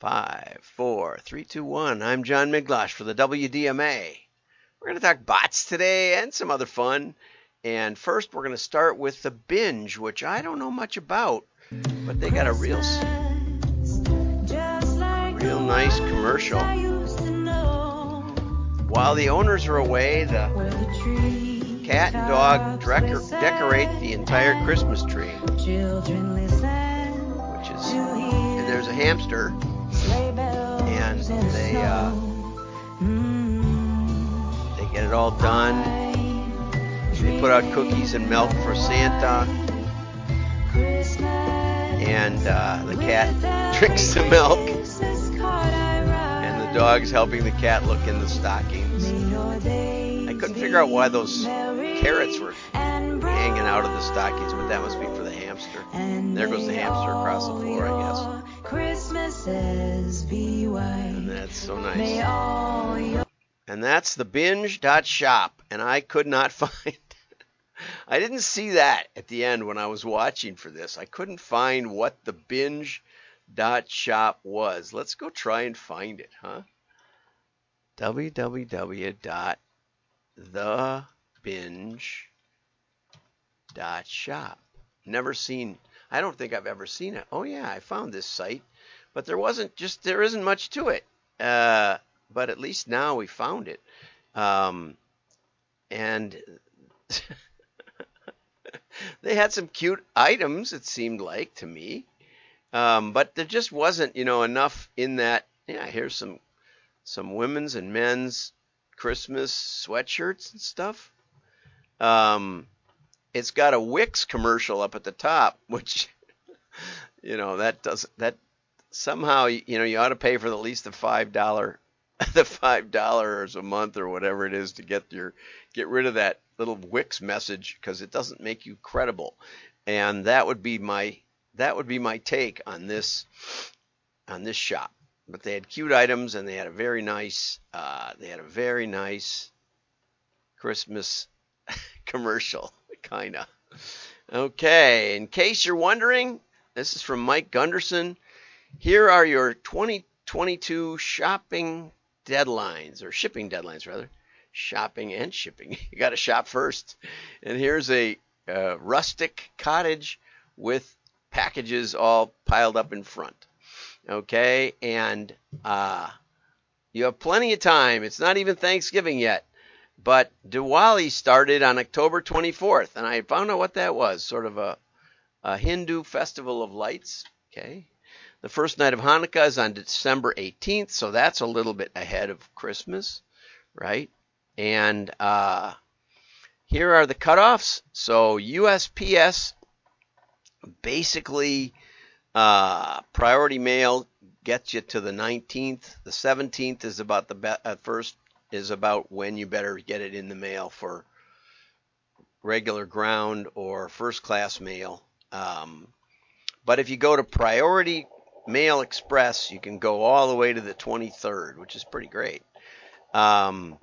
Five, four, three, two, one. I'm John Miglosh for the WDMA. We're going to talk bots today and some other fun. And first, we're going to start with the binge, which I don't know much about, but they got a real, real nice commercial. While the owners are away, the cat and dog decorate the entire Christmas tree, which is, and there's a hamster and they uh, they get it all done. They put out cookies and milk for Santa, and uh, the cat drinks the milk, and the dog's helping the cat look in the stockings. I couldn't figure out why those carrots were hanging out of the stockings, but that must be for the hamster. There goes the hamster across the floor, I guess. And that's so nice. And that's the binge.shop. And I could not find, I didn't see that at the end when I was watching for this. I couldn't find what the binge.shop was. Let's go try and find it, huh? www.thebinge.shop. Never seen, I don't think I've ever seen it. Oh, yeah, I found this site but there wasn't just there isn't much to it. Uh, but at least now we found it, um, and they had some cute items. It seemed like to me, um, but there just wasn't you know enough in that. Yeah, here's some some women's and men's Christmas sweatshirts and stuff. Um, it's got a Wix commercial up at the top, which you know that does that somehow you know you ought to pay for at least the five dollar the five dollars a month or whatever it is to get your get rid of that little Wix message because it doesn't make you credible. And that would be my that would be my take on this on this shop. But they had cute items and they had a very nice uh, they had a very nice Christmas commercial, kinda. Okay, in case you're wondering, this is from Mike Gunderson. Here are your 2022 shopping deadlines, or shipping deadlines, rather. Shopping and shipping. You got to shop first. And here's a uh, rustic cottage with packages all piled up in front. Okay, and uh, you have plenty of time. It's not even Thanksgiving yet. But Diwali started on October 24th, and I found out what that was sort of a, a Hindu festival of lights. Okay, the first night of Hanukkah is on December 18th, so that's a little bit ahead of Christmas, right? And uh, here are the cutoffs. So USPS basically uh, priority mail gets you to the 19th. The 17th is about the be- uh, first is about when you better get it in the mail for regular ground or first class mail. Um, but if you go to priority Mail Express, you can go all the way to the 23rd, which is pretty great. Um,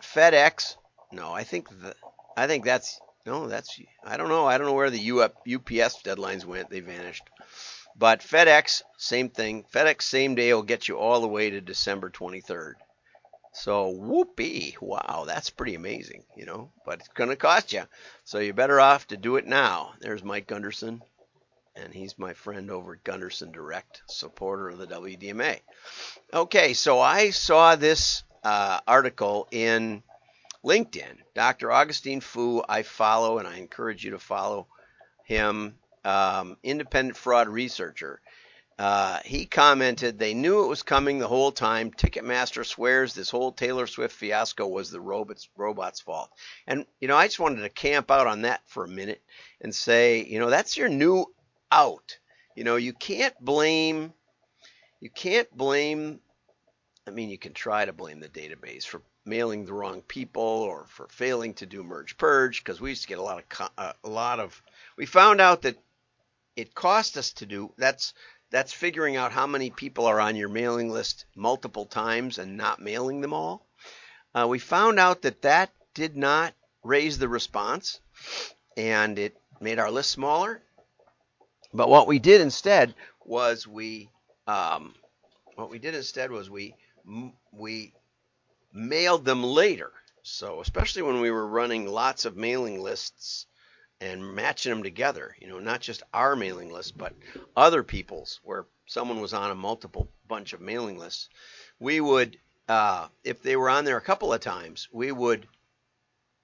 FedEx, no, I think the, I think that's no, that's I don't know. I don't know where the UPS deadlines went. They vanished. But FedEx, same thing. FedEx same day will get you all the way to December 23rd. So whoopee, wow, that's pretty amazing, you know. But it's going to cost you, so you're better off to do it now. There's Mike Gunderson and he's my friend over at Gunderson Direct, supporter of the WDMA. Okay, so I saw this uh, article in LinkedIn. Dr. Augustine Fou, I follow, and I encourage you to follow him, um, independent fraud researcher. Uh, he commented, they knew it was coming the whole time. Ticketmaster swears this whole Taylor Swift fiasco was the robots, robots' fault. And, you know, I just wanted to camp out on that for a minute and say, you know, that's your new out. You know, you can't blame you can't blame I mean, you can try to blame the database for mailing the wrong people or for failing to do merge purge because we used to get a lot of uh, a lot of we found out that it cost us to do that's that's figuring out how many people are on your mailing list multiple times and not mailing them all. Uh, we found out that that did not raise the response and it made our list smaller but what we did instead was we um, what we did instead was we we mailed them later. So especially when we were running lots of mailing lists and matching them together, you know, not just our mailing list, but other people's, where someone was on a multiple bunch of mailing lists, we would, uh, if they were on there a couple of times, we would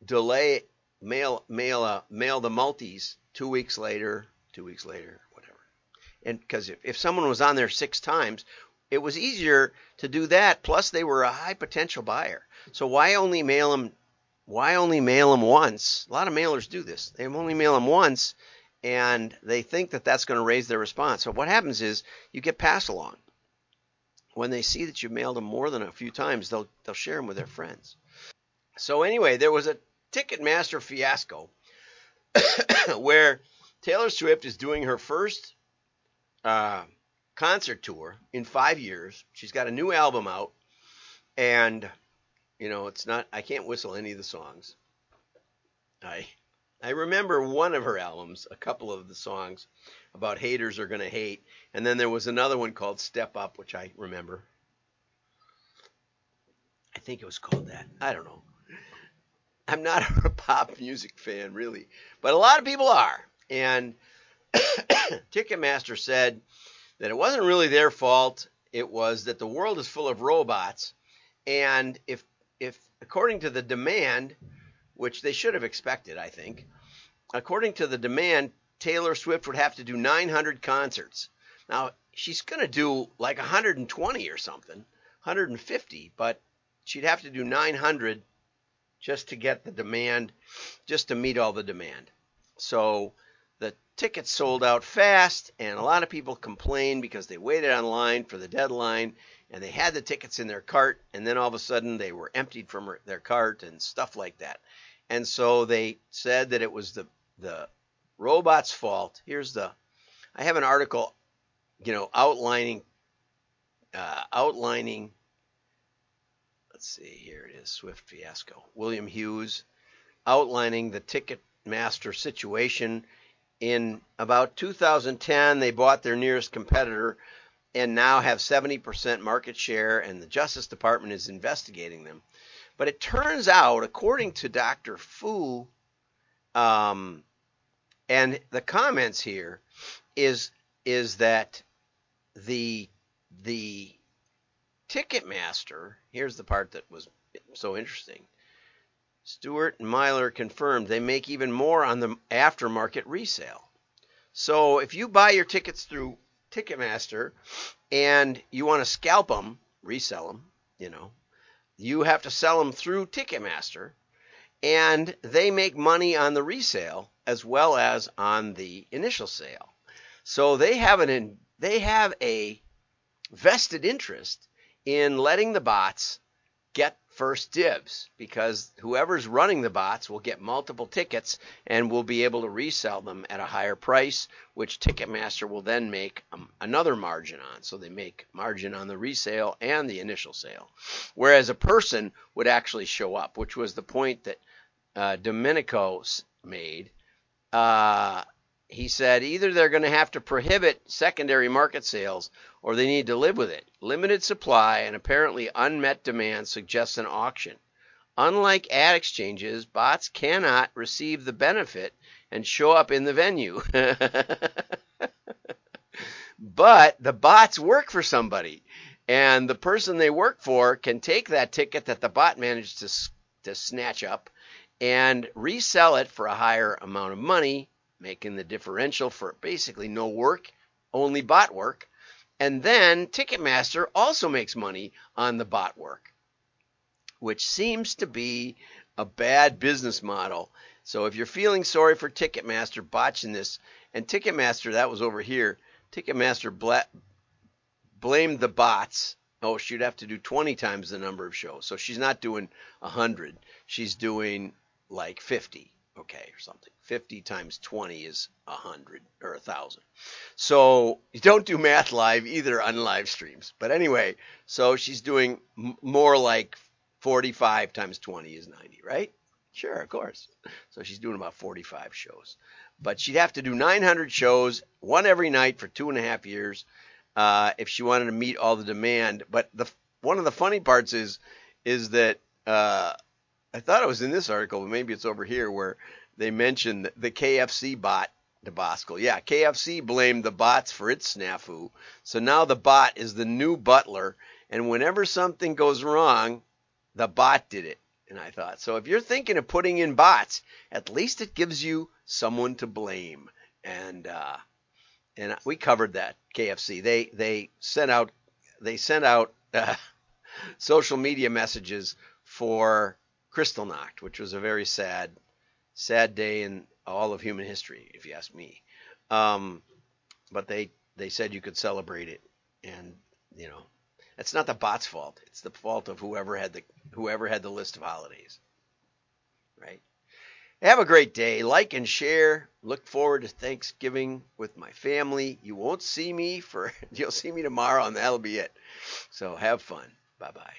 delay mail mail uh, mail the multis two weeks later, two weeks later, whatever. And because if, if someone was on there six times, it was easier to do that. Plus, they were a high potential buyer. So why only mail them? Why only mail them once? A lot of mailers do this. They only mail them once, and they think that that's going to raise their response. So what happens is you get pass along. When they see that you've mailed them more than a few times, they'll they'll share them with their friends. So anyway, there was a Ticketmaster fiasco where Taylor Swift is doing her first uh, concert tour in five years. She's got a new album out, and you know it's not. I can't whistle any of the songs. I I remember one of her albums, a couple of the songs about haters are gonna hate, and then there was another one called Step Up, which I remember. I think it was called that. I don't know. I'm not a pop music fan really, but a lot of people are. And Ticketmaster said that it wasn't really their fault. It was that the world is full of robots, and if if according to the demand, which they should have expected, I think, according to the demand, Taylor Swift would have to do 900 concerts. Now she's going to do like 120 or something, 150, but she'd have to do 900 just to get the demand, just to meet all the demand. So the tickets sold out fast, and a lot of people complained because they waited online for the deadline and they had the tickets in their cart, and then all of a sudden they were emptied from their cart and stuff like that. And so they said that it was the the robot's fault. Here's the I have an article, you know, outlining uh, outlining. Let's see, here it is, Swift fiasco. William Hughes outlining the Ticketmaster situation in about 2010, they bought their nearest competitor and now have 70% market share, and the Justice Department is investigating them. But it turns out, according to Dr. Fou, um, and the comments here is is that the the Ticketmaster. Here's the part that was so interesting. Stewart and Myler confirmed they make even more on the aftermarket resale. So if you buy your tickets through Ticketmaster and you want to scalp them, resell them, you know, you have to sell them through Ticketmaster and they make money on the resale as well as on the initial sale. So they have an they have a vested interest in letting the bots get first dibs because whoever's running the bots will get multiple tickets and will be able to resell them at a higher price, which Ticketmaster will then make um, another margin on. So they make margin on the resale and the initial sale. Whereas a person would actually show up, which was the point that uh, Domenico made. Uh, he said either they're going to have to prohibit secondary market sales or they need to live with it. Limited supply and apparently unmet demand suggests an auction. Unlike ad exchanges, bots cannot receive the benefit and show up in the venue. but the bots work for somebody, and the person they work for can take that ticket that the bot managed to, to snatch up and resell it for a higher amount of money, making the differential for basically no work, only bot work and then Ticketmaster also makes money on the bot work, which seems to be a bad business model. So if you're feeling sorry for Ticketmaster botching this, and Ticketmaster, that was over here, Ticketmaster bla- blamed the bots. Oh, she'd have to do 20 times the number of shows. So she's not doing 100. She's doing like 50 okay, or something. 50 times 20 is 100 or 1,000. So you don't do math live either on live streams. But anyway, so she's doing m- more like 45 times 20 is 90, right? Sure, of course. So she's doing about 45 shows. But she'd have to do 900 shows, one every night for two and a half years. uh, if she wanted to meet all the demand. But the one of the funny parts is is that uh, I thought it was in this article, but maybe it's over here where they mentioned the KFC bot debacle. Yeah, KFC blamed the bots for its snafu. So now the bot is the new butler, and whenever something goes wrong, the bot did it. And I thought, so if you're thinking of putting in bots, at least it gives you someone to blame. And uh, and we covered that KFC. They they sent out they sent out uh, social media messages for Kristallnacht, which was a very sad sad day in all of human history, if you ask me. Um, but they they said you could celebrate it, and you know, it's not the bot's fault. It's the fault of whoever had the whoever had the list of holidays, right? Have a great day. Like and share. Look forward to Thanksgiving with my family. You won't see me for you'll see me tomorrow, and that'll be it. So have fun. Bye bye.